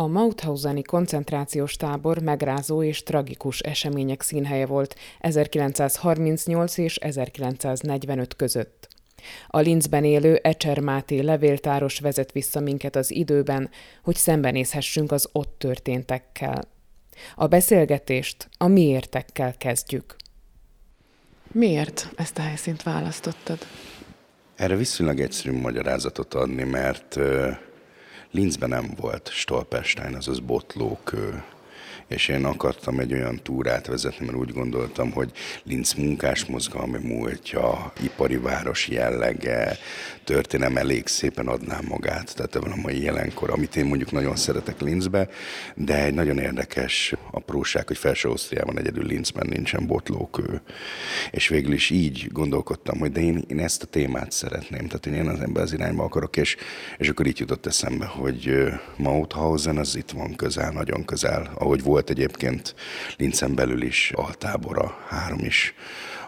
A Mauthauseni koncentrációs tábor megrázó és tragikus események színhelye volt 1938 és 1945 között. A Linzben élő Ecser Máté levéltáros vezet vissza minket az időben, hogy szembenézhessünk az ott történtekkel. A beszélgetést a miértekkel kezdjük. Miért ezt a helyszínt választottad? Erre viszonylag egyszerű magyarázatot adni, mert Linzben nem volt Stolperstein, azaz botlókő és én akartam egy olyan túrát vezetni, mert úgy gondoltam, hogy Linz munkás mozgalmi múltja, ipari város jellege, történelem elég szépen adná magát, tehát a mai jelenkor, amit én mondjuk nagyon szeretek Linzbe, de egy nagyon érdekes apróság, hogy felső Ausztriában egyedül Linzben nincsen botlókő. És végül is így gondolkodtam, hogy de én, én ezt a témát szeretném, tehát én az ember az irányba akarok, és, és akkor így jutott eszembe, hogy Mauthausen az itt van közel, nagyon közel, ahogy volt volt egyébként Linzen belül is altábora, három is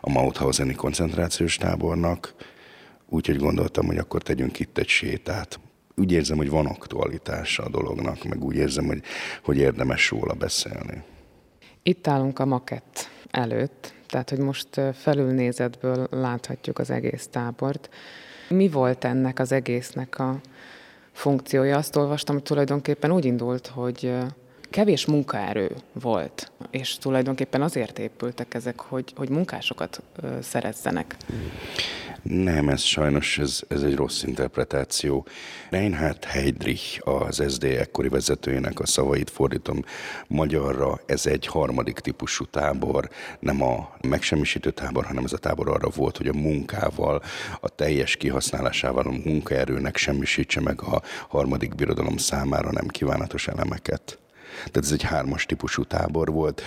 a Mauthauseni koncentrációs tábornak, úgyhogy gondoltam, hogy akkor tegyünk itt egy sétát. Úgy érzem, hogy van aktualitása a dolognak, meg úgy érzem, hogy, hogy érdemes róla beszélni. Itt állunk a makett előtt, tehát hogy most felülnézetből láthatjuk az egész tábort. Mi volt ennek az egésznek a funkciója? Azt olvastam, hogy tulajdonképpen úgy indult, hogy kevés munkaerő volt, és tulajdonképpen azért épültek ezek, hogy, hogy munkásokat szerezzenek. Nem, ez sajnos ez, ez egy rossz interpretáció. Reinhard Heydrich, az SD ekkori vezetőjének a szavait fordítom magyarra, ez egy harmadik típusú tábor, nem a megsemmisítő tábor, hanem ez a tábor arra volt, hogy a munkával, a teljes kihasználásával a munkaerőnek semmisítse meg a harmadik birodalom számára nem kívánatos elemeket. Tehát ez egy hármas típusú tábor volt.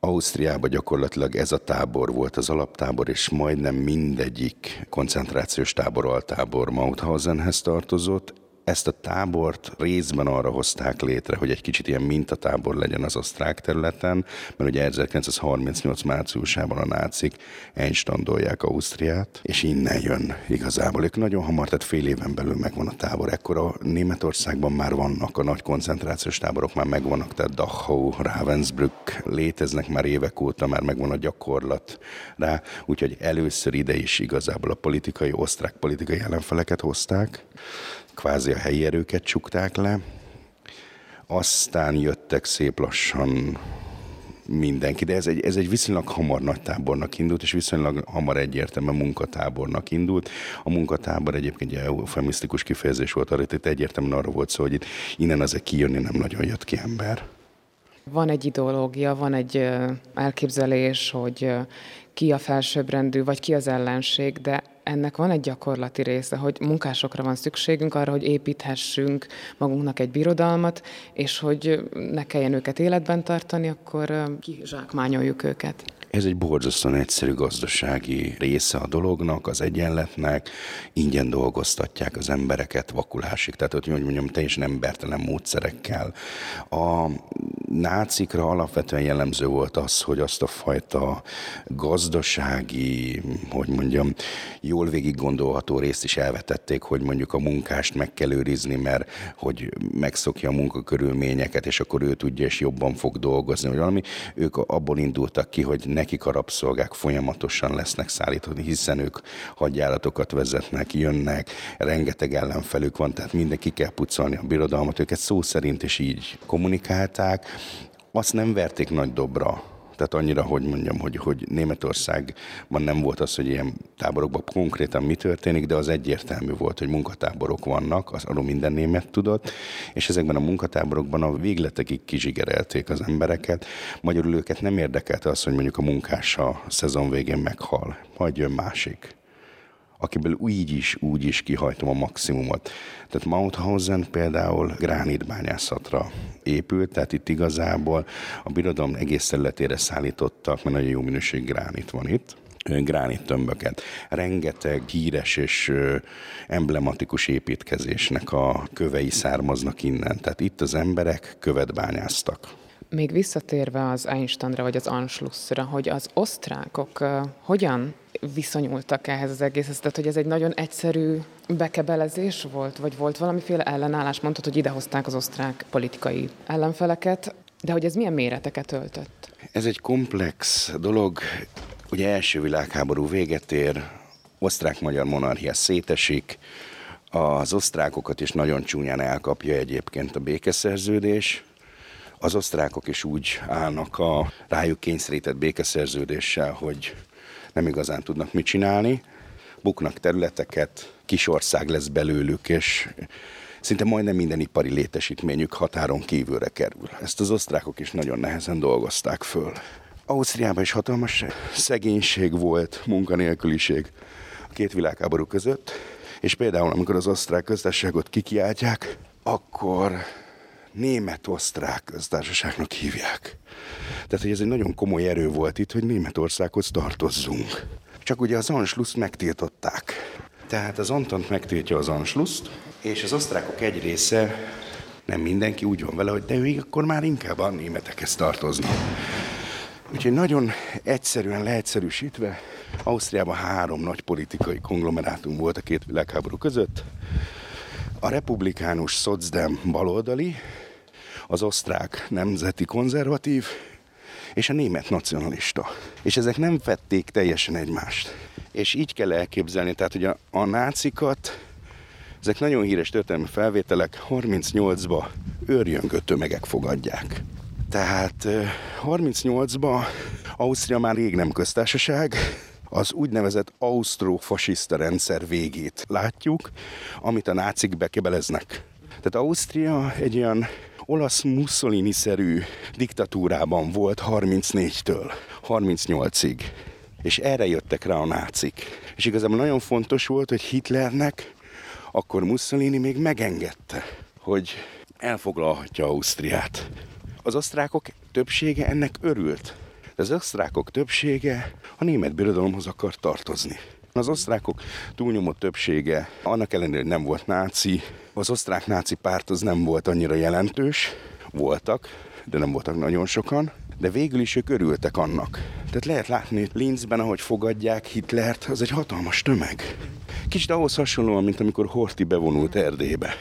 Ausztriában gyakorlatilag ez a tábor volt az alaptábor, és majdnem mindegyik koncentrációs tábor altábor Mauthausenhez tartozott ezt a tábort részben arra hozták létre, hogy egy kicsit ilyen mintatábor legyen az osztrák területen, mert ugye 1938 márciusában a nácik einstandolják Ausztriát, és innen jön igazából. Ők nagyon hamar, tehát fél éven belül megvan a tábor. Ekkor a Németországban már vannak a nagy koncentrációs táborok, már megvannak, tehát Dachau, Ravensbrück léteznek már évek óta, már megvan a gyakorlat rá, úgyhogy először ide is igazából a politikai, osztrák politikai ellenfeleket hozták kvázi a helyi erőket csukták le, aztán jöttek szép lassan mindenki, de ez egy, ez egy viszonylag hamar nagy tábornak indult, és viszonylag hamar egyértelműen munkatábornak indult. A munkatábor egyébként egy eufemisztikus kifejezés volt arra, itt egyértelműen arra volt szó, hogy itt innen azért kijönni nem nagyon jött ki ember. Van egy ideológia, van egy elképzelés, hogy ki a felsőbbrendű, vagy ki az ellenség, de ennek van egy gyakorlati része, hogy munkásokra van szükségünk arra, hogy építhessünk magunknak egy birodalmat, és hogy ne kelljen őket életben tartani, akkor kizsákmányoljuk őket. Ez egy borzasztóan egyszerű gazdasági része a dolognak, az egyenletnek, ingyen dolgoztatják az embereket vakulásig, tehát hogy mondjam, teljesen embertelen módszerekkel. A nácikra alapvetően jellemző volt az, hogy azt a fajta gazdasági, hogy mondjam, jól végig gondolható részt is elvetették, hogy mondjuk a munkást meg kell őrizni, mert hogy megszokja a munkakörülményeket, és akkor ő tudja, és jobban fog dolgozni, vagy valami. Ők abból indultak ki, hogy nekik a rabszolgák folyamatosan lesznek szállítani, hiszen ők hadjáratokat vezetnek, jönnek, rengeteg ellenfelük van, tehát mindenki kell pucolni a birodalmat, őket szó szerint is így kommunikálták. Azt nem verték nagy dobra, tehát annyira, hogy mondjam, hogy, hogy Németországban nem volt az, hogy ilyen táborokban konkrétan mi történik, de az egyértelmű volt, hogy munkatáborok vannak, az arról minden német tudott, és ezekben a munkatáborokban a végletekig kizsigerelték az embereket. Magyarul őket nem érdekelte az, hogy mondjuk a munkás a szezon végén meghal, majd jön másik akiből úgy is, úgy is kihajtom a maximumot. Tehát Mauthausen például gránitbányászatra épült, tehát itt igazából a birodalom egész területére szállítottak, mert nagyon jó minőség gránit van itt gránit tömböket. Rengeteg híres és emblematikus építkezésnek a kövei származnak innen. Tehát itt az emberek követ bányáztak. Még visszatérve az Einsteinra vagy az Anschlussra, hogy az osztrákok uh, hogyan viszonyultak ehhez az egészhez? Tehát, hogy ez egy nagyon egyszerű bekebelezés volt, vagy volt valamiféle ellenállás? Mondtad, hogy idehozták az osztrák politikai ellenfeleket, de hogy ez milyen méreteket öltött? Ez egy komplex dolog. Ugye első világháború véget ér, osztrák-magyar monarchia szétesik, az osztrákokat is nagyon csúnyán elkapja egyébként a békeszerződés. Az osztrákok is úgy állnak a rájuk kényszerített békeszerződéssel, hogy nem igazán tudnak mit csinálni. Buknak területeket, kis ország lesz belőlük, és szinte majdnem minden ipari létesítményük határon kívülre kerül. Ezt az osztrákok is nagyon nehezen dolgozták föl. Ausztriában is hatalmas szegénység volt, munkanélküliség a két világháború között, és például amikor az osztrák köztársaságot kikiáltják, akkor német-osztrák köztársaságnak hívják. Tehát, hogy ez egy nagyon komoly erő volt itt, hogy Németországhoz tartozzunk. Csak ugye az Anschluss megtiltották. Tehát az Antont megtiltja az Anschlusst, és az osztrákok egy része, nem mindenki úgy van vele, hogy de ők akkor már inkább a németekhez tartoznak. Úgyhogy nagyon egyszerűen leegyszerűsítve, Ausztriában három nagy politikai konglomerátum volt a két világháború között. A republikánus szocdem baloldali, az osztrák nemzeti konzervatív, és a német nacionalista. És ezek nem vették teljesen egymást. És így kell elképzelni, tehát hogy a, a nácikat, ezek nagyon híres történelmi felvételek, 38-ba őrjöngő tömegek fogadják. Tehát 38-ba Ausztria már rég nem köztársaság, az úgynevezett ausztrofasiszta rendszer végét látjuk, amit a nácik bekebeleznek. Tehát Ausztria egy olyan olasz Mussolini-szerű diktatúrában volt 34-től 38-ig. És erre jöttek rá a nácik. És igazából nagyon fontos volt, hogy Hitlernek akkor Mussolini még megengedte, hogy elfoglalhatja Ausztriát. Az osztrákok többsége ennek örült. De az osztrákok többsége a német birodalomhoz akar tartozni. Az osztrákok túlnyomó többsége, annak ellenére, hogy nem volt náci, az osztrák náci párt az nem volt annyira jelentős, voltak, de nem voltak nagyon sokan, de végül is ők örültek annak. Tehát lehet látni Linzben, ahogy fogadják Hitlert, az egy hatalmas tömeg. Kicsit ahhoz hasonlóan, mint amikor Horti bevonult Erdélybe.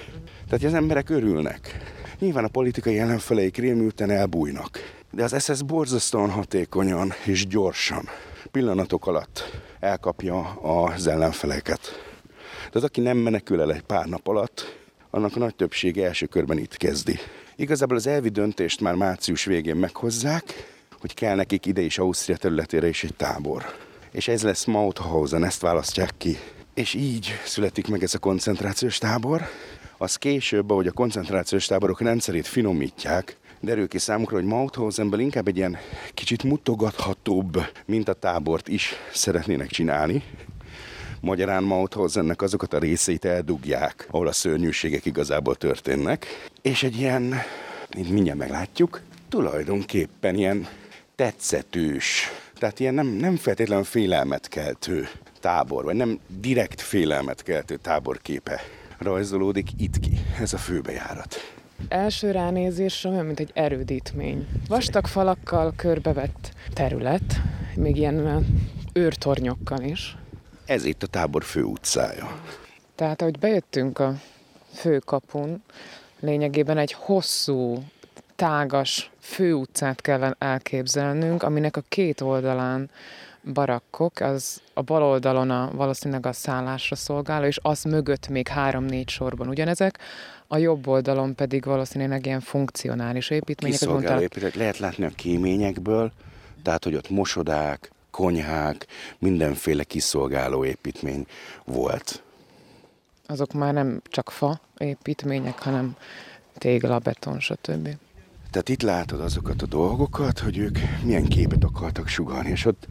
Tehát az emberek örülnek. Nyilván a politikai ellenfeleik rémülten elbújnak. De az SS borzasztóan hatékonyan és gyorsan, pillanatok alatt elkapja az ellenfeleket. Tehát aki nem menekül el egy pár nap alatt, annak a nagy többsége első körben itt kezdi. Igazából az elvi döntést már március végén meghozzák, hogy kell nekik ide is Ausztria területére is egy tábor. És ez lesz Mauthausen, ezt választják ki. És így születik meg ez a koncentrációs tábor. Az később, ahogy a koncentrációs táborok rendszerét finomítják, derül ki számukra, hogy Mauthausenből inkább egy ilyen kicsit mutogathatóbb tábort is szeretnének csinálni. Magyarán Mauthausennek azokat a részeit eldugják, ahol a szörnyűségek igazából történnek. És egy ilyen, mint mindjárt meglátjuk, tulajdonképpen ilyen tetszetős, tehát ilyen nem, nem feltétlenül félelmet keltő tábor, vagy nem direkt félelmet keltő táborképe rajzolódik itt ki. Ez a főbejárat. Első ránézésre olyan, mint egy erődítmény. Vastag falakkal körbevett terület, még ilyen őrtornyokkal is. Ez itt a tábor fő utcája. Tehát, ahogy bejöttünk a főkapun, lényegében egy hosszú, tágas főutcát kell elképzelnünk, aminek a két oldalán barakkok, az a bal oldalon a, valószínűleg a szállásra szolgáló, és az mögött még három-négy sorban ugyanezek, a jobb oldalon pedig valószínűleg ilyen funkcionális építmények. Kiszolgáló építmények, lehet látni a kéményekből, tehát hogy ott mosodák, konyhák, mindenféle kiszolgáló építmény volt. Azok már nem csak fa építmények, hanem tégla, beton, stb. Tehát itt látod azokat a dolgokat, hogy ők milyen képet akartak sugalni, és ott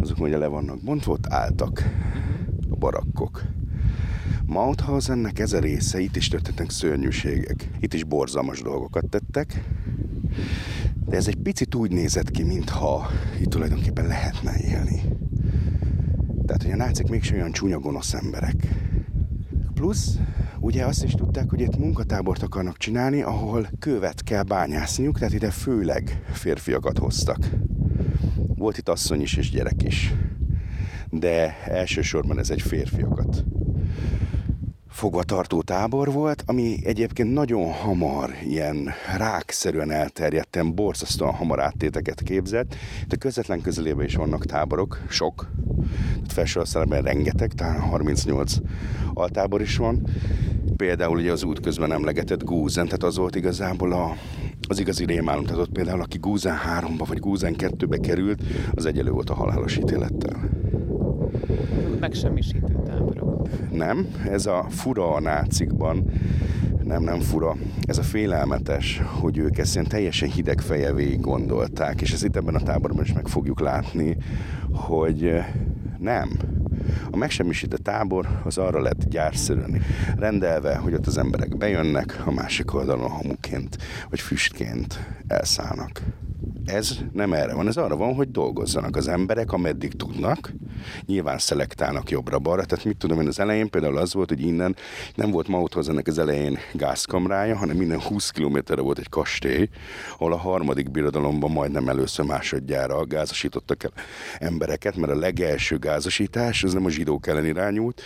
azok mondja le vannak bontva, ott álltak a barakkok. Mauthausennek ez a része, itt is történtek szörnyűségek. Itt is borzalmas dolgokat tettek, de ez egy picit úgy nézett ki, mintha itt tulajdonképpen lehetne élni. Tehát, hogy a nácik mégsem olyan csúnya gonosz emberek. Plusz ugye azt is tudták, hogy itt munkatábort akarnak csinálni, ahol követ kell bányászniuk, tehát ide főleg férfiakat hoztak. Volt itt asszony is és gyerek is. De elsősorban ez egy férfiakat fogvatartó tábor volt, ami egyébként nagyon hamar, ilyen rákszerűen elterjedten, borzasztóan hamar áttéteket képzett. De közvetlen közelében is vannak táborok, sok, tehát felsorolszalában rengeteg, talán 38 altábor is van. Például ugye az út közben emlegetett Gúzen, tehát az volt igazából a, az igazi rémálom. Tehát ott például, aki Gúzen 3-ba vagy Gúzen 2-be került, az egyelő volt a halálos ítélettel. Megsemmisítő. Nem, ez a fura a nácikban, nem, nem fura. Ez a félelmetes, hogy ők ezt ilyen teljesen hideg feje végig gondolták, és ezt itt ebben a táborban is meg fogjuk látni, hogy nem. A megsemmisített tábor az arra lett gyárszerűen rendelve, hogy ott az emberek bejönnek, a másik oldalon hamuként vagy füstként elszállnak ez nem erre van, ez arra van, hogy dolgozzanak az emberek, ameddig tudnak. Nyilván szelektálnak jobbra-balra, tehát mit tudom én az elején például az volt, hogy innen nem volt Mauthoz ennek az elején gázkamrája, hanem minden 20 kilométerre volt egy kastély, ahol a harmadik birodalomban majdnem először másodjára gázosítottak el embereket, mert a legelső gázosítás az nem a zsidók ellen irányult,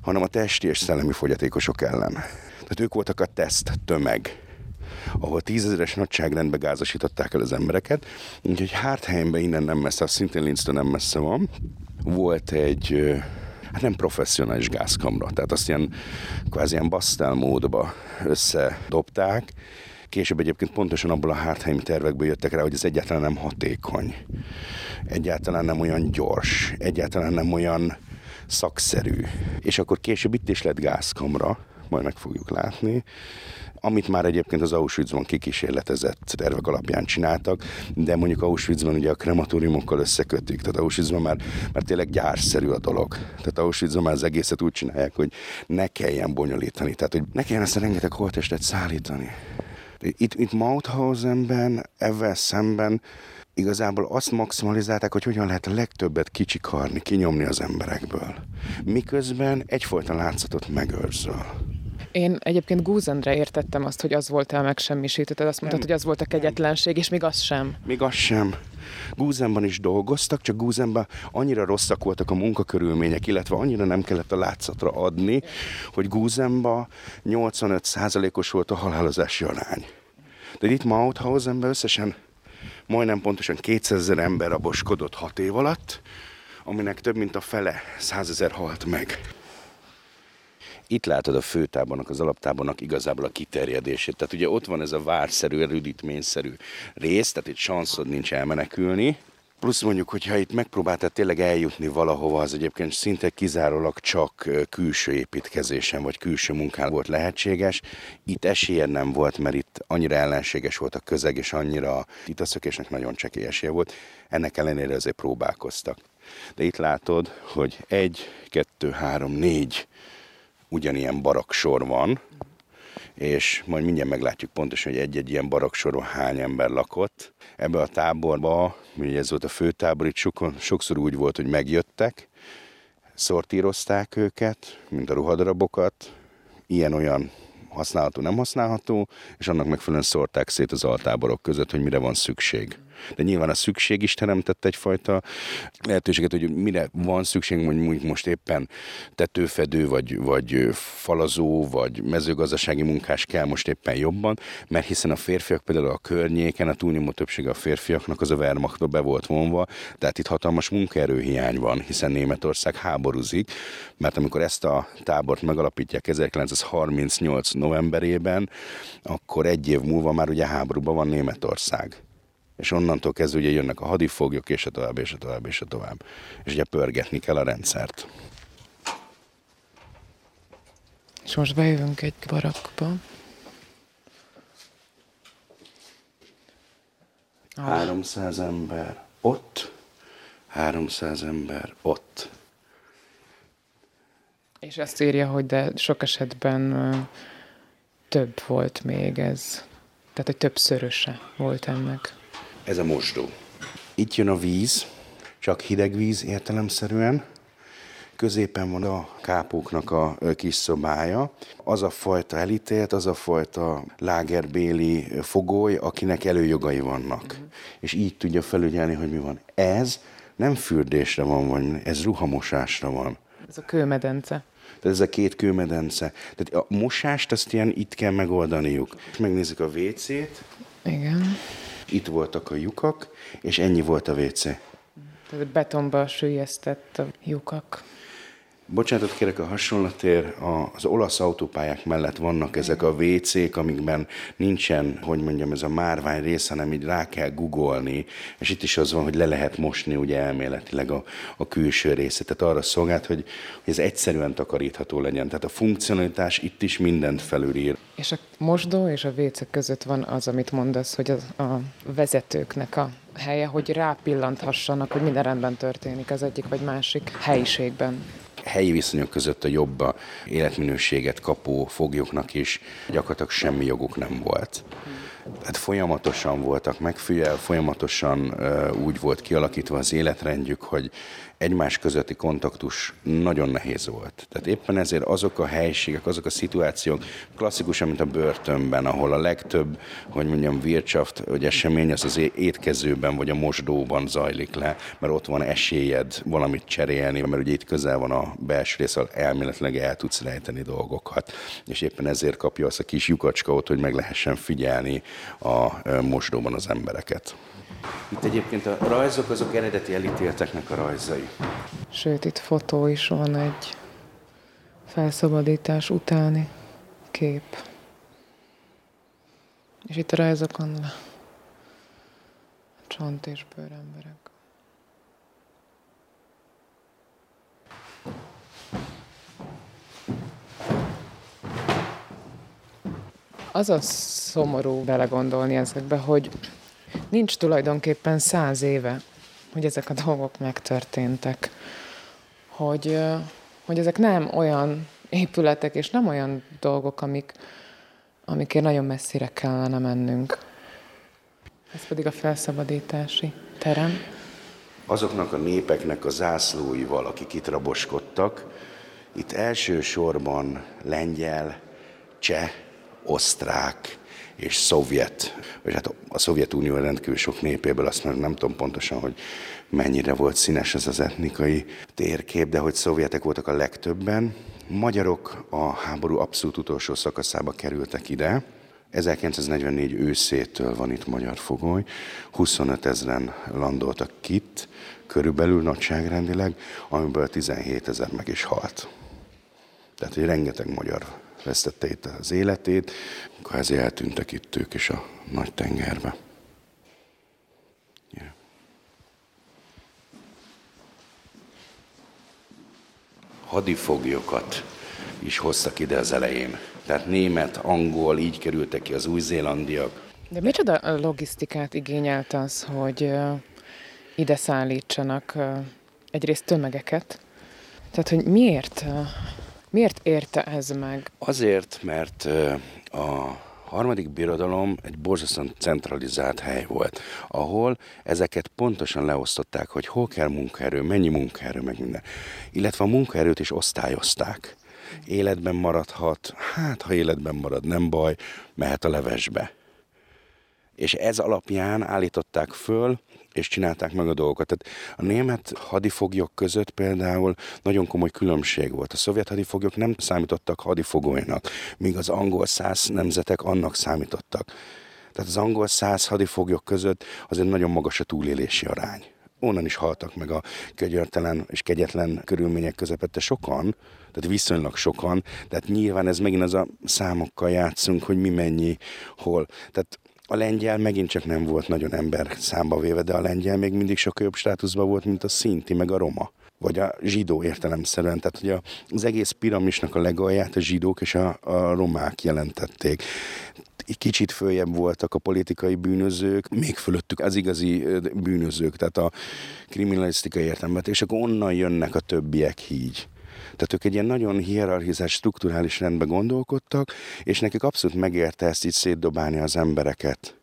hanem a testi és szellemi fogyatékosok ellen. Tehát ők voltak a teszt tömeg ahol tízezeres nagyságrendbe gázosították el az embereket. Úgyhogy Hárthelyemben innen nem messze, szintén Linztől nem messze van, volt egy hát nem professzionális gázkamra, tehát azt ilyen kvázi ilyen basztál módba összedobták, Később egyébként pontosan abból a háthelyi tervekből jöttek rá, hogy ez egyáltalán nem hatékony, egyáltalán nem olyan gyors, egyáltalán nem olyan szakszerű. És akkor később itt is lett gázkamra, majd meg fogjuk látni, amit már egyébként az Auschwitzban kikísérletezett tervek alapján csináltak, de mondjuk Auschwitzban ugye a krematóriumokkal összekötik, tehát Auschwitzban már, már tényleg gyárszerű a dolog. Tehát Auschwitzban már az egészet úgy csinálják, hogy ne kelljen bonyolítani, tehát hogy ne kelljen ezt a rengeteg holtestet szállítani. Itt, itt Mauthausenben, ezzel szemben igazából azt maximalizálták, hogy hogyan lehet a legtöbbet kicsikarni, kinyomni az emberekből. Miközben egyfajta látszatot megőrzöl. Én egyébként Gúzendre értettem azt, hogy az volt a megsemmisítő, tehát azt mondtad, hogy az volt a kegyetlenség, és még az sem. Még az sem. Gúzenban is dolgoztak, csak Gúzenban annyira rosszak voltak a munkakörülmények, illetve annyira nem kellett a látszatra adni, hogy Gúzenban 85%-os volt a halálozási arány. De itt Mauthausenben összesen majdnem pontosan 200 ezer ember raboskodott hat év alatt, aminek több mint a fele százezer halt meg itt látod a főtábornak, az alaptábornak igazából a kiterjedését. Tehát ugye ott van ez a várszerű, erődítményszerű rész, tehát itt sanszod nincs elmenekülni, Plusz mondjuk, hogyha itt megpróbáltál tényleg eljutni valahova, az egyébként szinte kizárólag csak külső építkezésen vagy külső munkán volt lehetséges. Itt esélye nem volt, mert itt annyira ellenséges volt a közeg, és annyira itt a szökésnek nagyon csekély esélye volt. Ennek ellenére azért próbálkoztak. De itt látod, hogy egy, kettő, három, négy ugyanilyen baraksor van, és majd mindjárt meglátjuk pontosan, hogy egy-egy ilyen baraksorban hány ember lakott. Ebbe a táborba, ugye ez volt a főtábor, itt sokszor úgy volt, hogy megjöttek, szortírozták őket, mint a ruhadarabokat, ilyen-olyan használható, nem használható, és annak megfelelően szórták szét az altáborok között, hogy mire van szükség de nyilván a szükség is teremtett egyfajta lehetőséget, hogy mire van szükség, mondjuk most éppen tetőfedő, vagy, vagy falazó, vagy mezőgazdasági munkás kell most éppen jobban, mert hiszen a férfiak például a környéken, a túlnyomó többsége a férfiaknak az a Wehrmachtba be volt vonva, tehát itt hatalmas munkaerőhiány van, hiszen Németország háborúzik, mert amikor ezt a tábort megalapítják 1938 novemberében, akkor egy év múlva már ugye háborúban van Németország és onnantól kezdve ugye jönnek a hadifoglyok, és a tovább, és a tovább, és a tovább. És ugye pörgetni kell a rendszert. És most bejövünk egy barakba. 300 ember ott, 300 ember ott. És ezt írja, hogy de sok esetben több volt még ez. Tehát, hogy többszöröse volt ennek. Ez a mosdó. Itt jön a víz, csak hideg víz értelemszerűen. középen van a kápóknak a kis szobája. Az a fajta elítélt, az a fajta lágerbéli fogoly, akinek előjogai vannak. Uh-huh. És így tudja felügyelni, hogy mi van. Ez nem fürdésre van, vagy ez ruhamosásra van. Ez a kőmedence. Tehát ez a két kőmedence. Tehát a mosást azt ilyen itt kell megoldaniuk. Megnézzük a WC-t. Igen. Itt voltak a lyukak, és ennyi volt a WC. Tehát betonba sülyeztett a lyukak. Bocsánatot kérek a hasonlatér, az olasz autópályák mellett vannak ezek a WC-k, amikben nincsen, hogy mondjam, ez a márvány rész, hanem így rá kell googolni, és itt is az van, hogy le lehet mosni ugye elméletileg a, a külső részét. Tehát arra szolgált, hogy, hogy ez egyszerűen takarítható legyen. Tehát a funkcionalitás itt is mindent felülír. És a mosdó és a WC között van az, amit mondasz, hogy a, a vezetőknek a helye, hogy rápillanthassanak, hogy minden rendben történik az egyik vagy másik helyiségben helyi viszonyok között a jobb életminőséget kapó foglyoknak is gyakorlatilag semmi joguk nem volt. Tehát folyamatosan voltak megfigyel, folyamatosan uh, úgy volt kialakítva az életrendjük, hogy egymás közötti kontaktus nagyon nehéz volt. Tehát éppen ezért azok a helységek, azok a szituációk, klasszikusan, mint a börtönben, ahol a legtöbb, hogy mondjam, Wirtschaft, hogy esemény az az étkezőben vagy a mosdóban zajlik le, mert ott van esélyed valamit cserélni, mert ugye itt közel van a belső rész, ahol elméletileg el tudsz rejteni dolgokat. És éppen ezért kapja azt a kis lyukacska ott, hogy meg lehessen figyelni a mosdóban az embereket. Itt egyébként a rajzok azok eredeti elítélteknek a rajzai. Sőt, itt fotó is van egy felszabadítás utáni kép. És itt a rajzokon le. Csont és bőremberek. Az a szomorú belegondolni ezekbe, hogy nincs tulajdonképpen száz éve, hogy ezek a dolgok megtörténtek. Hogy, hogy ezek nem olyan épületek, és nem olyan dolgok, amik, amikért nagyon messzire kellene mennünk. Ez pedig a felszabadítási terem. Azoknak a népeknek a zászlóival, akik itt raboskodtak, itt elsősorban lengyel, cseh, osztrák, és szovjet, vagy hát a Szovjetunió rendkívül sok népéből, azt már nem tudom pontosan, hogy mennyire volt színes ez az etnikai térkép, de hogy szovjetek voltak a legtöbben. Magyarok a háború abszolút utolsó szakaszába kerültek ide, 1944 őszétől van itt magyar fogoly, 25 ezeren landoltak itt, körülbelül nagyságrendileg, amiből 17 ezer meg is halt. Tehát, hogy rengeteg magyar vesztette itt az életét, kvázi eltűntek itt ők is a nagy tengerbe. Yeah. Hadifoglyokat is hoztak ide az elején. Tehát német, angol, így kerültek ki az új-zélandiak. De micsoda logisztikát igényelt az, hogy ide szállítsanak egyrészt tömegeket? Tehát, hogy miért Miért érte ez meg? Azért, mert a harmadik birodalom egy borzasztóan centralizált hely volt, ahol ezeket pontosan leosztották, hogy hol kell munkaerő, mennyi munkaerő, meg minden. Illetve a munkaerőt is osztályozták. Életben maradhat, hát ha életben marad, nem baj, mehet a levesbe. És ez alapján állították föl és csinálták meg a dolgokat. Tehát a német hadifoglyok között például nagyon komoly különbség volt. A szovjet hadifoglyok nem számítottak hadifogolynak, míg az angol száz nemzetek annak számítottak. Tehát az angol száz hadifoglyok között azért nagyon magas a túlélési arány. Onnan is haltak meg a kögyörtelen és kegyetlen körülmények közepette sokan, tehát viszonylag sokan, tehát nyilván ez megint az a számokkal játszunk, hogy mi mennyi, hol. Tehát a lengyel megint csak nem volt nagyon ember számba véve, de a lengyel még mindig sokkal jobb státuszban volt, mint a szinti, meg a roma vagy a zsidó értelemszerűen. Tehát, hogy az egész piramisnak a legalját a zsidók és a, a romák jelentették. Kicsit följebb voltak a politikai bűnözők, még fölöttük az igazi bűnözők, tehát a kriminalisztikai értelemben, és akkor onnan jönnek a többiek így. Tehát ők egy ilyen nagyon hierarchizált, strukturális rendben gondolkodtak, és nekik abszolút megérte ezt így szétdobálni az embereket.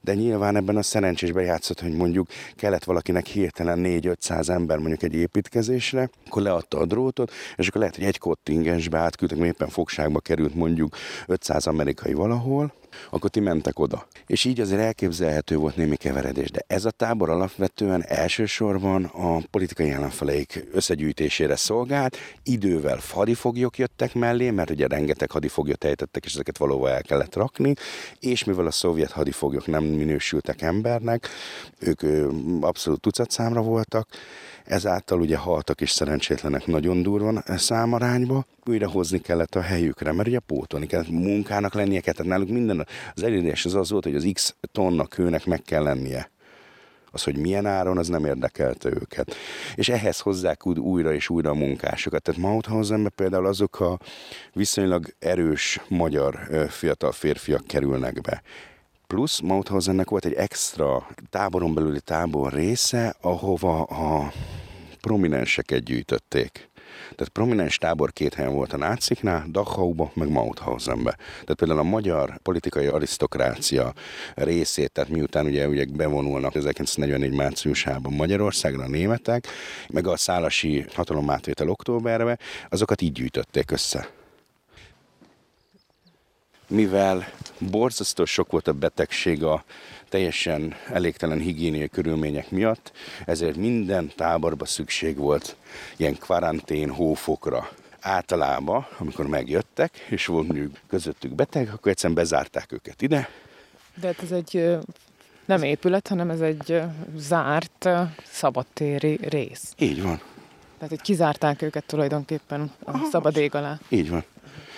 de nyilván ebben a szerencsésben játszott, hogy mondjuk kellett valakinek hirtelen 4-500 ember mondjuk egy építkezésre, akkor leadta a drótot, és akkor lehet, hogy egy kontingensbe átküldtek, mert éppen fogságba került mondjuk 500 amerikai valahol, akkor ti mentek oda. És így azért elképzelhető volt némi keveredés. De ez a tábor alapvetően elsősorban a politikai ellenfeleik összegyűjtésére szolgált. Idővel hadifoglyok jöttek mellé, mert ugye rengeteg hadifoglyot ejtettek, és ezeket valóban el kellett rakni. És mivel a szovjet hadifoglyok nem minősültek embernek, ők abszolút tucat számra voltak, ezáltal ugye haltak és szerencsétlenek nagyon durvan számarányba, újra hozni kellett a helyükre, mert ugye pótolni kellett, munkának lennie tehát náluk minden az elérés az az volt, hogy az X tonna kőnek meg kell lennie. Az, hogy milyen áron, az nem érdekelte őket. És ehhez hozzák újra és újra a munkásokat. Tehát Mauthausenben például azok a viszonylag erős magyar fiatal férfiak kerülnek be. Plusz Mauthausennek volt egy extra táboron belüli tábor része, ahova a prominenseket gyűjtötték. Tehát prominens tábor két helyen volt a náciknál, Dachauba, meg Mauthausenbe. Tehát például a magyar politikai arisztokrácia részét, tehát miután ugye, ugye bevonulnak 1944 márciusában Magyarországra a németek, meg a szálasi hatalomátvétel októberbe, azokat így gyűjtötték össze mivel borzasztó sok volt a betegség a teljesen elégtelen higiéniai körülmények miatt, ezért minden táborba szükség volt ilyen karantén hófokra. Általában, amikor megjöttek, és volt mondjuk közöttük beteg, akkor egyszerűen bezárták őket ide. De hát ez egy nem épület, hanem ez egy zárt szabadtéri rész. Így van. Tehát, hogy kizárták őket tulajdonképpen a Aha, szabad ég alá. Így van.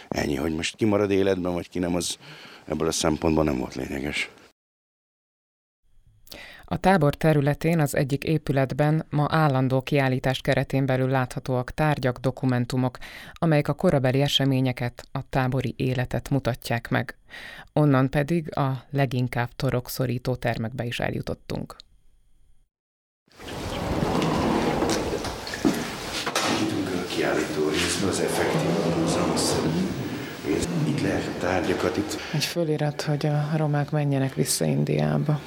Ennyi, hogy most ki marad életben, vagy ki nem, az ebből a szempontból nem volt lényeges. A tábor területén az egyik épületben ma állandó kiállítás keretén belül láthatóak tárgyak, dokumentumok, amelyek a korabeli eseményeket, a tábori életet mutatják meg. Onnan pedig a leginkább torokszorító termekbe is eljutottunk. a kiállító részben az effektív lehet tárgyakat itt. Egy fölirat, hogy a romák menjenek vissza Indiába.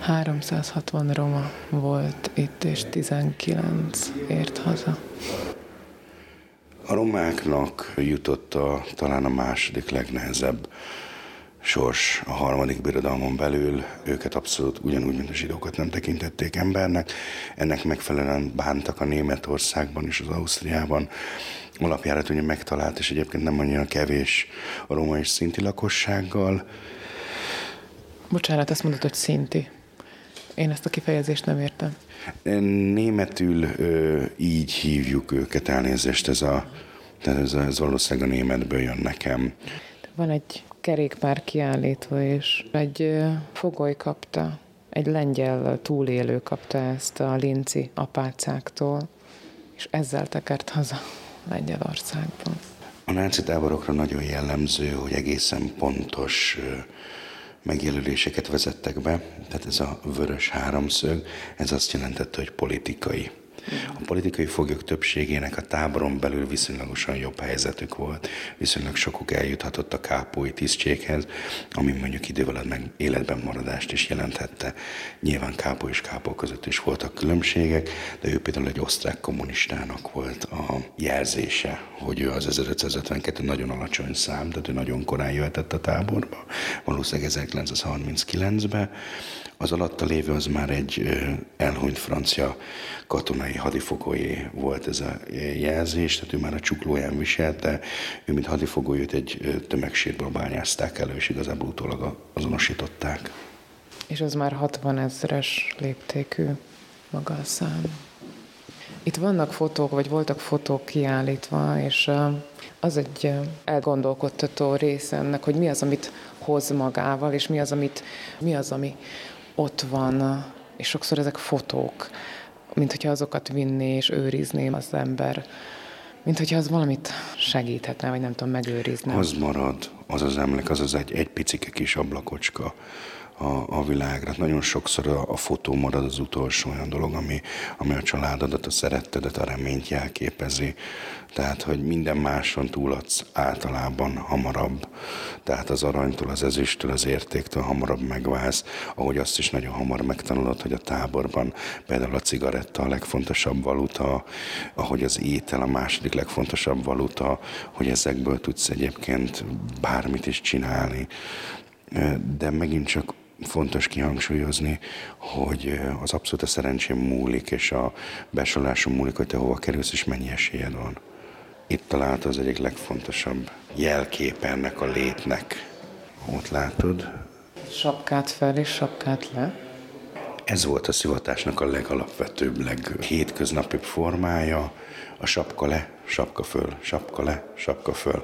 360 roma volt itt, és 19 ért haza. A romáknak jutott a, talán a második legnehezebb sors a harmadik birodalmon belül. Őket abszolút ugyanúgy, mint a zsidókat nem tekintették embernek. Ennek megfelelően bántak a Németországban és az Ausztriában. Alapjárat ugye megtalált, és egyébként nem annyira kevés a roma és szinti lakossággal. Bocsánat, azt mondod, hogy szinti. Én ezt a kifejezést nem értem. Németül ö, így hívjuk őket, elnézést, ez a, tehát ez, ez valószínűleg a németből jön nekem. Van egy kerékpár kiállítva, és egy fogoly kapta, egy lengyel túlélő kapta ezt a linci apácáktól, és ezzel tekert haza Lengyelországban. A náci táborokra nagyon jellemző, hogy egészen pontos megjelöléseket vezettek be, tehát ez a vörös háromszög, ez azt jelentette, hogy politikai a politikai foglyok többségének a táboron belül viszonylagosan jobb helyzetük volt, viszonylag sokuk eljuthatott a kápói tisztséghez, ami mondjuk idővel meg életben maradást is jelenthette. Nyilván kápó és kápó között is voltak különbségek, de ő például egy osztrák kommunistának volt a jelzése, hogy ő az 1552 nagyon alacsony szám, tehát ő nagyon korán jöhetett a táborba, valószínűleg 1939-ben, az alatta lévő az már egy elhunyt francia katonai hadifogói volt ez a jelzés, tehát ő már a csuklóján viselte, ő mint hadifogó őt egy tömegsírból bányázták elő, és igazából utólag azonosították. És az már 60 ezeres léptékű maga a szám. Itt vannak fotók, vagy voltak fotók kiállítva, és az egy elgondolkodtató része ennek, hogy mi az, amit hoz magával, és mi az, amit, mi az, ami ott van, és sokszor ezek fotók, mint hogyha azokat vinné és őrizné az ember, mint hogyha az valamit segíthetne, vagy nem tudom, megőrizne. Az marad, az az emlék, az az egy, egy picike kis ablakocska, a, a világra. Nagyon sokszor a, a fotó marad az utolsó olyan dolog, ami, ami a családodat, a szerettedet, a reményt jelképezi. Tehát, hogy minden máson túladsz általában hamarabb. Tehát az aranytól, az ezüsttől, az értéktől hamarabb megválsz, ahogy azt is nagyon hamar megtanulod, hogy a táborban például a cigaretta a legfontosabb valuta, ahogy az étel a második legfontosabb valuta, hogy ezekből tudsz egyébként bármit is csinálni. De megint csak fontos kihangsúlyozni, hogy az abszolút a szerencsém múlik, és a besorolásom múlik, hogy te hova kerülsz, és mennyi esélyed van. Itt találta az egyik legfontosabb jelkép ennek a létnek. Ott látod? Sapkát fel és sapkát le. Ez volt a szivatásnak a legalapvetőbb, leghétköznapibb formája. A sapka le, sapka föl, sapka le, sapka föl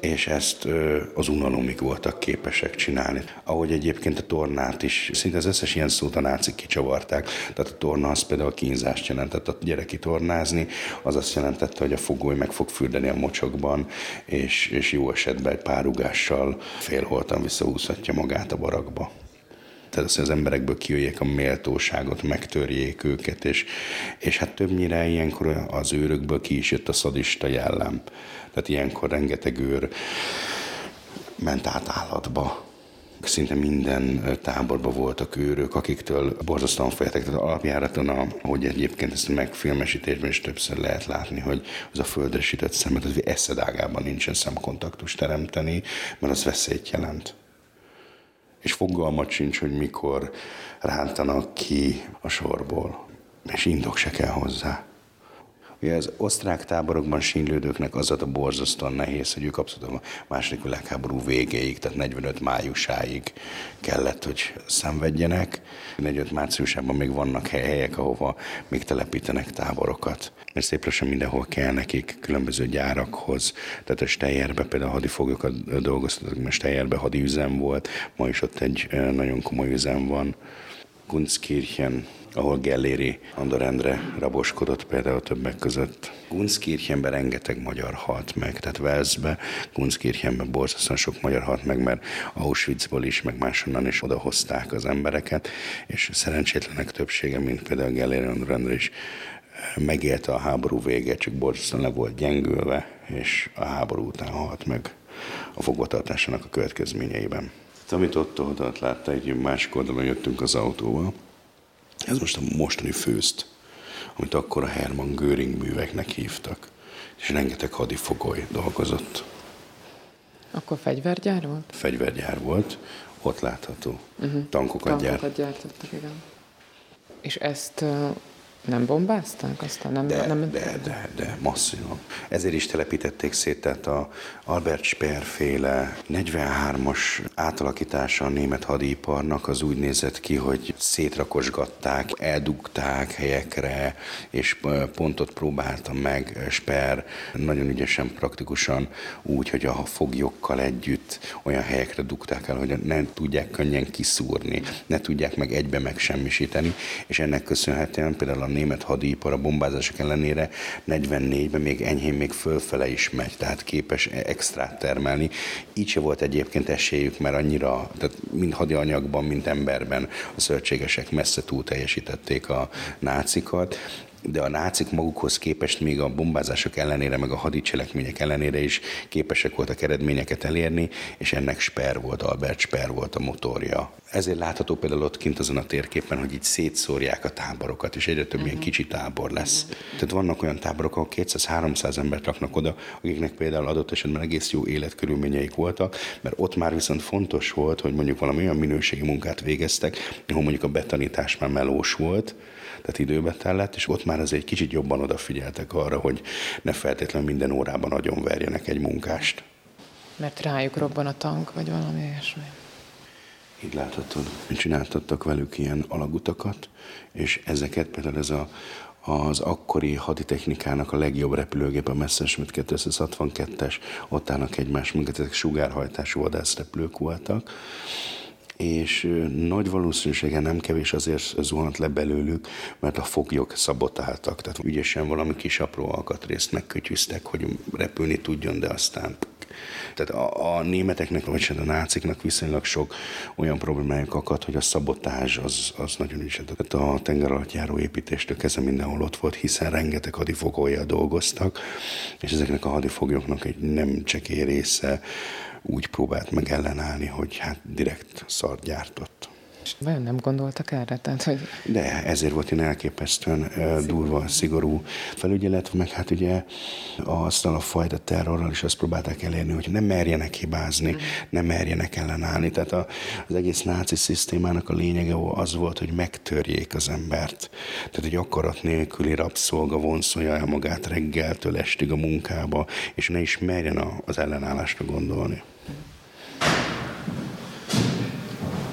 és ezt az unalomig voltak képesek csinálni. Ahogy egyébként a tornát is, szinte az összes ilyen szót a nácik kicsavarták. Tehát a torna az például kínzást jelentett, a gyereki tornázni, az azt jelentette, hogy a fogoly meg fog fürdeni a mocsokban, és, és jó esetben egy pár ugással félholtan visszahúzhatja magát a barakba tehát az, hogy az emberekből kijöjjék a méltóságot, megtörjék őket, és, és hát többnyire ilyenkor az őrökből ki is jött a szadista jellem. Tehát ilyenkor rengeteg őr ment át állatba, szinte minden táborban voltak őrök, akiktől borzasztóan féltek. Tehát alapjáraton, ahogy egyébként ezt a megfilmesítésben is többször lehet látni, hogy az a földre sütött szemet, az eszedágában nincsen szemkontaktus teremteni, mert az veszélyt jelent és fogalmat sincs, hogy mikor rántanak ki a sorból, és indok se kell hozzá. Ugye az osztrák táborokban sínlődőknek az a borzasztóan nehéz, hogy ők abszolút a második világháború végéig, tehát 45 májusáig kellett, hogy szenvedjenek. 45 márciusában még vannak helyek, ahova még telepítenek táborokat. Mert szép lassan mindenhol kell nekik különböző gyárakhoz. Tehát a Steyerbe például hadifoglyokat dolgoztatok, mert Steyerbe hadiüzem volt, ma is ott egy nagyon komoly üzem van. Gunskirchen ahol Gelléri Andor Endre raboskodott például többek között. Gunskirchenben rengeteg magyar halt meg, tehát Velszbe, Gunskirchenben borzasztóan sok magyar halt meg, mert Auschwitzból is, meg máshonnan is odahozták az embereket, és szerencsétlenek többsége, mint például Gelléri Andor Endre is megélte a háború véget, csak borzasztóan le volt gyengülve, és a háború után halt meg a fogvatartásának a következményeiben. Amit ott oldalt látta, egy másik oldalon jöttünk az autóval, ez most a mostani főzt, amit akkor a Hermann Göring műveknek hívtak, és rengeteg hadifogoly dolgozott. Akkor fegyvergyár volt? Fegyvergyár volt, ott látható. Uh-huh. Tankokat, Tankokat gyártottak, igen. És ezt nem bombázták? Aztán nem, de, nem... de, de, de, masszívan. Ezért is telepítették szét, tehát a Albert Speer féle 43-as átalakítása a német hadiparnak az úgy nézett ki, hogy szétrakosgatták, eldugták helyekre, és pontot próbáltam meg Speer nagyon ügyesen, praktikusan úgy, hogy a foglyokkal együtt olyan helyekre dugták el, hogy ne tudják könnyen kiszúrni, ne tudják meg egybe megsemmisíteni, és ennek köszönhetően például a német hadipar a bombázások ellenére 44-ben még enyhén még fölfele is megy, tehát képes extrát termelni. Így se volt egyébként esélyük, mert annyira, tehát mind hadianyagban, mind emberben a szövetségesek messze túl teljesítették a nácikat, de a nácik magukhoz képest még a bombázások ellenére, meg a hadicselekmények ellenére is képesek voltak eredményeket elérni, és ennek Sper volt, Albert Sper volt a motorja. Ezért látható például ott kint azon a térképen, hogy így szétszórják a táborokat, és egyre több uh-huh. ilyen mhm. kicsi tábor lesz. Uh-huh. Tehát vannak olyan táborok, ahol 200-300 embert raknak oda, akiknek például adott esetben egész jó életkörülményeik voltak, mert ott már viszont fontos volt, hogy mondjuk valami olyan minőségi munkát végeztek, ahol mondjuk a betanítás már melós volt, tehát időbe tellett, és ott már azért egy kicsit jobban odafigyeltek arra, hogy ne feltétlenül minden órában nagyon verjenek egy munkást. Mert rájuk robban a tank, vagy valami ilyesmi. Így láthatod, csináltattak velük ilyen alagutakat, és ezeket például ez a, az akkori haditechnikának a legjobb repülőgép, a Messerschmitt 262-es, ott állnak egymás munkat, ezek sugárhajtású vadászrepülők voltak, és nagy valószínűsége nem kevés azért zuhant le belőlük, mert a foglyok szabotáltak, tehát ügyesen valami kis apró alkatrészt megkötyűztek, hogy repülni tudjon, de aztán Tehát a, a németeknek, vagy a náciknak viszonylag sok olyan problémájuk akadt, hogy a szabotázs az, az nagyon is. Tehát a tenger alatt járó építéstől kezdve mindenhol ott volt, hiszen rengeteg hadifogója dolgoztak, és ezeknek a hadifoglyoknak egy nem csekély része úgy próbált meg ellenállni, hogy hát direkt szart gyártott. Vajon nem gondoltak erre? Tehát, hogy... De ezért volt én elképesztően szigorú. durva, szigorú felügyelet, meg hát ugye aztán a fajta terrorral is azt próbálták elérni, hogy nem merjenek hibázni, nem merjenek ellenállni. Tehát a, az egész náci szisztémának a lényege az volt, hogy megtörjék az embert. Tehát egy akarat nélküli rabszolga vonszolja el magát reggeltől estig a munkába, és ne is merjen az ellenállásra gondolni.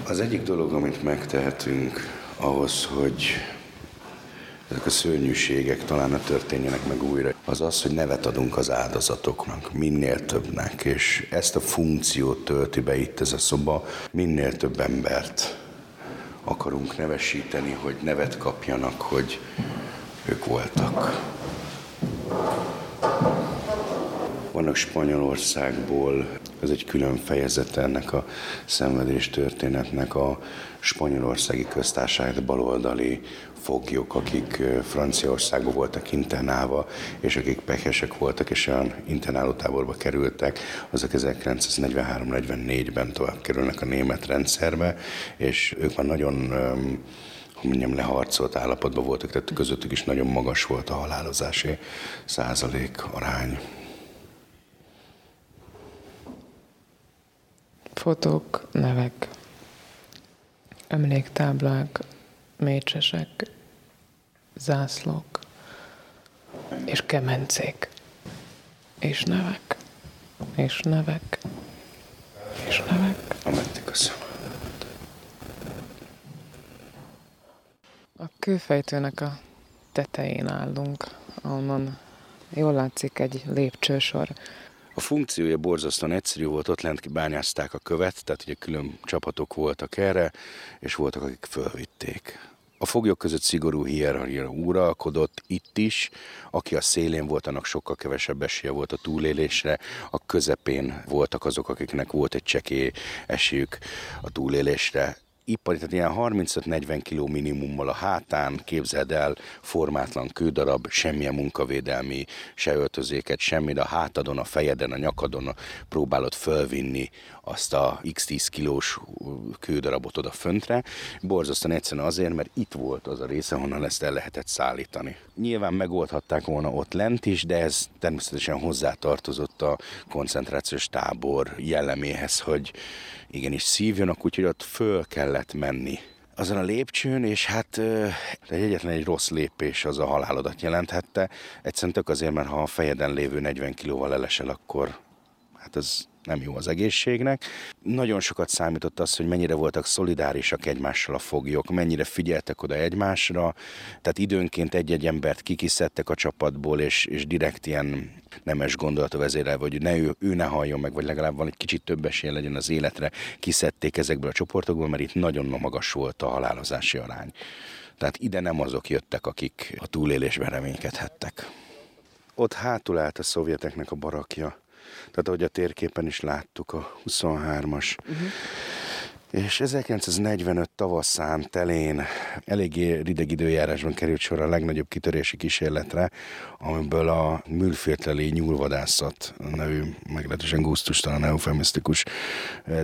Az egyik dolog, amit megtehetünk ahhoz, hogy ezek a szörnyűségek talán ne történjenek meg újra, az az, hogy nevet adunk az áldozatoknak, minél többnek, és ezt a funkciót tölti be itt ez a szoba, minél több embert akarunk nevesíteni, hogy nevet kapjanak, hogy ők voltak. Vannak Spanyolországból, ez egy külön fejezet ennek a szenvedés történetnek a spanyolországi köztársaság baloldali foglyok, akik Franciaországban voltak internálva, és akik pehesek voltak, és olyan internáló táborba kerültek, azok 1943-44-ben tovább kerülnek a német rendszerbe, és ők már nagyon hogy mondjam, leharcolt állapotban voltak, tehát közöttük is nagyon magas volt a halálozási százalék arány. Fotók, nevek, emléktáblák, mécsesek, zászlók, és kemencék, és nevek, és nevek, és nevek. Amettek a A kőfejtőnek a tetején állunk, ahonnan jól látszik egy lépcsősor, a funkciója borzasztóan egyszerű volt, ott lent bányázták a követ, tehát ugye külön csapatok voltak erre, és voltak, akik fölvitték. A foglyok között szigorú hierarchia uralkodott itt is, aki a szélén volt, annak sokkal kevesebb esélye volt a túlélésre, a közepén voltak azok, akiknek volt egy csekély esélyük a túlélésre, ipari, tehát ilyen 35-40 kg minimummal a hátán, képzeld el, formátlan kődarab, semmilyen munkavédelmi, se öltözéket, semmit a hátadon, a fejeden, a nyakadon próbálod fölvinni azt a x10 kilós kődarabot oda föntre. Borzasztóan egyszerűen azért, mert itt volt az a része, honnan ezt el lehetett szállítani. Nyilván megoldhatták volna ott lent is, de ez természetesen hozzátartozott a koncentrációs tábor jelleméhez, hogy igenis szívjanak, úgyhogy ott föl kellett menni azon a lépcsőn, és hát egy egyetlen egy rossz lépés az a halálodat jelenthette. Egyszerűen tök azért, mert ha a fejeden lévő 40 kilóval elesel, akkor hát ez nem jó az egészségnek. Nagyon sokat számított az, hogy mennyire voltak szolidárisak egymással a foglyok, mennyire figyeltek oda egymásra, tehát időnként egy-egy embert kikiszedtek a csapatból, és, és direkt ilyen nemes gondolata vezérelve, hogy ne ő, ő ne halljon meg, vagy legalább van egy kicsit több esélye legyen az életre, kiszedték ezekből a csoportokból, mert itt nagyon magas volt a halálozási arány. Tehát ide nem azok jöttek, akik a túlélésben reménykedhettek. Ott hátul állt a szovjeteknek a barakja, tehát ahogy a térképen is láttuk, a 23-as. Uh-huh. És 1945 tavaszán telén eléggé rideg időjárásban került sor a legnagyobb kitörési kísérletre, amiből a műlfértleli nyúlvadászat nevű meglehetősen gusztustalan eufemisztikus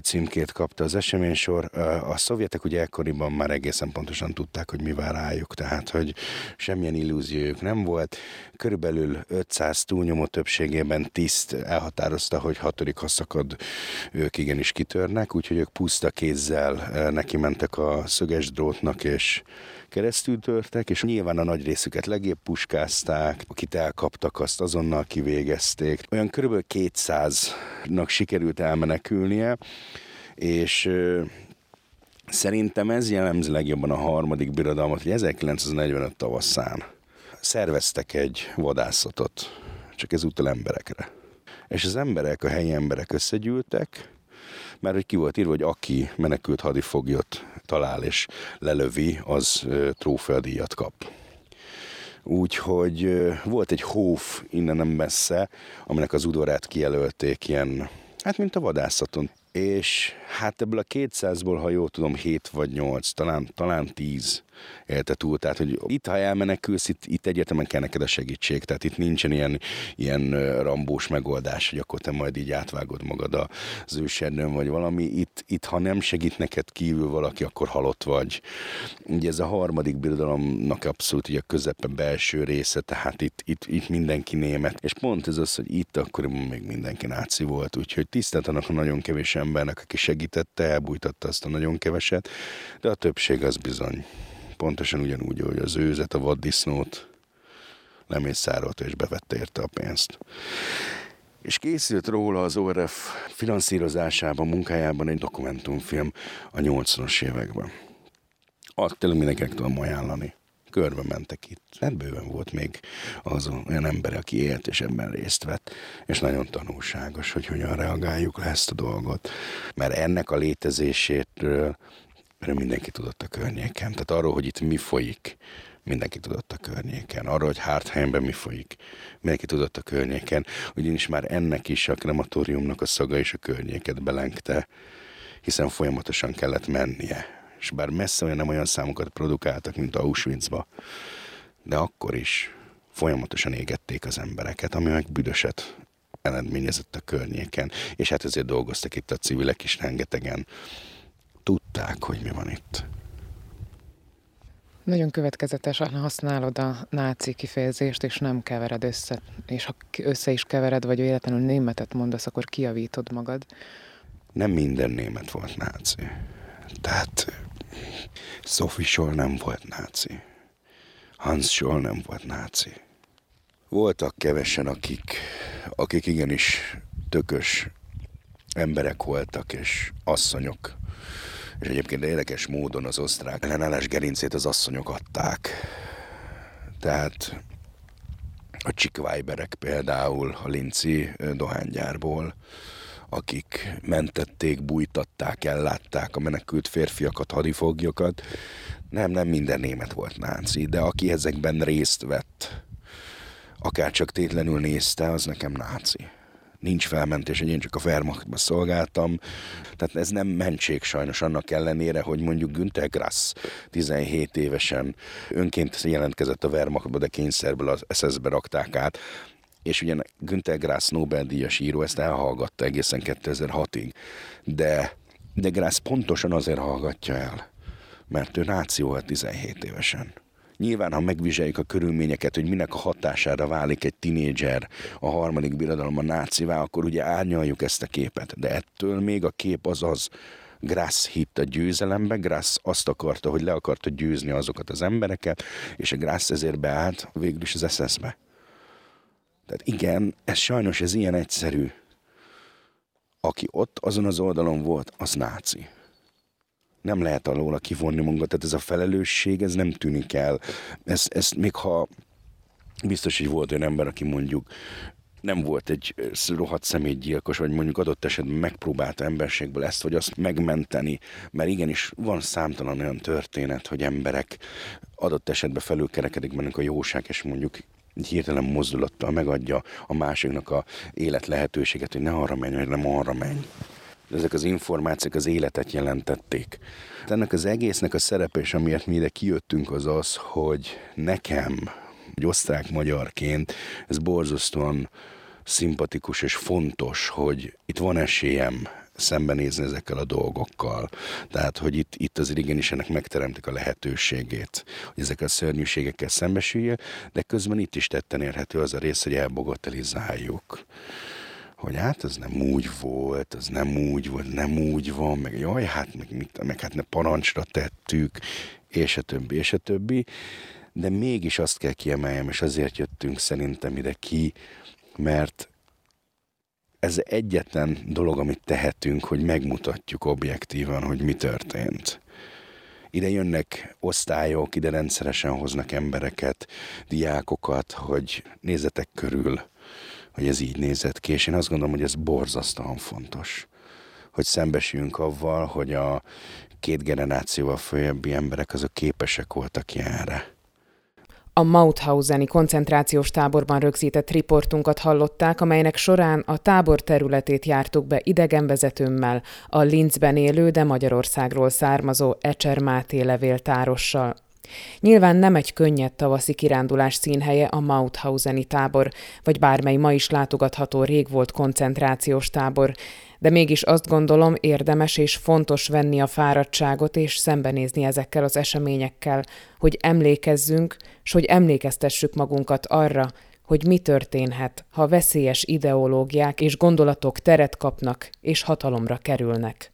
címkét kapta az eseménysor. A szovjetek ugye ekkoriban már egészen pontosan tudták, hogy mi vár rájuk, tehát hogy semmilyen illúziójuk nem volt. Körülbelül 500 túlnyomó többségében tiszt elhatározta, hogy hatodik haszakad ők igenis kitörnek, úgyhogy ők puszta kézzel neki mentek a szöges drótnak, és keresztül törtek, és nyilván a nagy részüket legébb puskázták, akit elkaptak, azt azonnal kivégezték. Olyan körülbelül 200-nak sikerült elmenekülnie, és Szerintem ez jellemzi legjobban a harmadik birodalmat, hogy 1945 tavaszán szerveztek egy vadászatot, csak ezúttal emberekre. És az emberek, a helyi emberek összegyűltek, mert hogy ki volt írva, hogy aki menekült hadifoglyot talál és lelövi, az trófeadíjat kap. Úgyhogy volt egy hóf innen nem messze, aminek az udvarát kijelölték ilyen, hát mint a vadászaton és hát ebből a 200-ból, ha jól tudom, 7 vagy 8, talán, talán 10 élte túl. Tehát, hogy itt, ha elmenekülsz, itt, itt egyetemen kell neked a segítség. Tehát itt nincsen ilyen, ilyen rambós megoldás, hogy akkor te majd így átvágod magad az őserdőn, vagy valami. Itt, itt, ha nem segít neked kívül valaki, akkor halott vagy. Ugye ez a harmadik birodalomnak abszolút ugye a közepe belső része, tehát itt, itt, itt mindenki német. És pont ez az, hogy itt akkoriban még mindenki náci volt, úgyhogy tisztelt annak a nagyon kevés embernek, aki segítette, elbújtatta azt a nagyon keveset, de a többség az bizony pontosan ugyanúgy, hogy az őzet, a vaddisznót lemészárolta és bevette érte a pénzt. És készült róla az ORF finanszírozásában, munkájában egy dokumentumfilm a 80-as években. Azt tényleg mindenkinek tudom ajánlani. Körbe mentek itt. Hát bőven volt még az olyan ember, aki élt és ebben részt vett. És nagyon tanulságos, hogy hogyan reagáljuk le ezt a dolgot. Mert ennek a létezésétről mert mindenki tudott a környéken. Tehát arról, hogy itt mi folyik, mindenki tudott a környéken. Arról, hogy Hárthelyemben mi folyik, mindenki tudott a környéken. Ugyanis már ennek is a krematóriumnak a szaga és a környéket belengte, hiszen folyamatosan kellett mennie. És bár messze olyan nem olyan számokat produkáltak, mint Auschwitzba, de akkor is folyamatosan égették az embereket, ami meg büdöset eredményezett a környéken. És hát ezért dolgoztak itt a civilek is rengetegen tudták, hogy mi van itt. Nagyon következetesen használod a náci kifejezést, és nem kevered össze. És ha össze is kevered, vagy véletlenül németet mondasz, akkor kiavítod magad. Nem minden német volt náci. Tehát Sophie Scholl nem volt náci. Hans Scholl nem volt náci. Voltak kevesen, akik, akik igenis tökös emberek voltak, és asszonyok, és egyébként érdekes módon az osztrák ellenállás gerincét az asszonyok adták. Tehát a csikvájberek például a Linci dohánygyárból, akik mentették, bújtatták, ellátták a menekült férfiakat, hadifoglyokat. Nem, nem minden német volt náci, de aki ezekben részt vett, akár csak tétlenül nézte, az nekem náci nincs felmentés, hogy én csak a Wehrmachtban szolgáltam. Tehát ez nem mentség sajnos annak ellenére, hogy mondjuk Günther Grass 17 évesen önként jelentkezett a Wehrmachtba, de kényszerből az SS-be rakták át, és ugye Günther Grass Nobel-díjas író ezt elhallgatta egészen 2006-ig, de, de Grass pontosan azért hallgatja el, mert ő náci volt 17 évesen. Nyilván, ha megvizsgáljuk a körülményeket, hogy minek a hatására válik egy tinédzser a harmadik birodalom nácivá, akkor ugye árnyaljuk ezt a képet. De ettől még a kép az az, Grass hitt a győzelembe, Grass azt akarta, hogy le akarta győzni azokat az embereket, és a Grass ezért beállt végül is az SS-be. Tehát igen, ez sajnos ez ilyen egyszerű. Aki ott azon az oldalon volt, az náci nem lehet alól kivonni magunkat, tehát ez a felelősség, ez nem tűnik el. Ez, ez még ha biztos, hogy volt olyan ember, aki mondjuk nem volt egy rohadt személygyilkos, vagy mondjuk adott esetben megpróbálta emberségből ezt vagy azt megmenteni, mert igenis van számtalan olyan történet, hogy emberek adott esetben felülkerekedik bennük a jóság, és mondjuk egy hirtelen mozdulattal megadja a másiknak a élet lehetőséget, hogy ne arra menj, vagy nem arra menj ezek az információk az életet jelentették. Ennek az egésznek a szerepe, és amiért mi ide kijöttünk, az az, hogy nekem, egy osztrák-magyarként, ez borzasztóan szimpatikus és fontos, hogy itt van esélyem szembenézni ezekkel a dolgokkal. Tehát, hogy itt, itt azért igenis ennek megteremtik a lehetőségét, hogy ezek a szörnyűségekkel szembesüljél, de közben itt is tetten érhető az a rész, hogy elbogotelizáljuk hogy hát ez nem úgy volt, ez nem úgy volt, nem úgy van, meg jaj, hát meg, mit, meg hát ne parancsra tettük, és a többi, és a többi. De mégis azt kell kiemeljem, és azért jöttünk szerintem ide ki, mert ez egyetlen dolog, amit tehetünk, hogy megmutatjuk objektívan, hogy mi történt. Ide jönnek osztályok, ide rendszeresen hoznak embereket, diákokat, hogy nézzetek körül, hogy ez így nézett ki, és én azt gondolom, hogy ez borzasztóan fontos, hogy szembesüljünk avval, hogy a két generációval följebbi emberek azok képesek voltak ilyenre. A Mauthauseni koncentrációs táborban rögzített riportunkat hallották, amelynek során a tábor területét jártuk be idegenvezetőmmel, a Linzben élő, de Magyarországról származó Ecser Máté levéltárossal. Nyilván nem egy könnyed tavaszi kirándulás színhelye a Mauthauseni tábor, vagy bármely ma is látogatható rég volt koncentrációs tábor, de mégis azt gondolom érdemes és fontos venni a fáradtságot és szembenézni ezekkel az eseményekkel, hogy emlékezzünk, s hogy emlékeztessük magunkat arra, hogy mi történhet, ha veszélyes ideológiák és gondolatok teret kapnak és hatalomra kerülnek.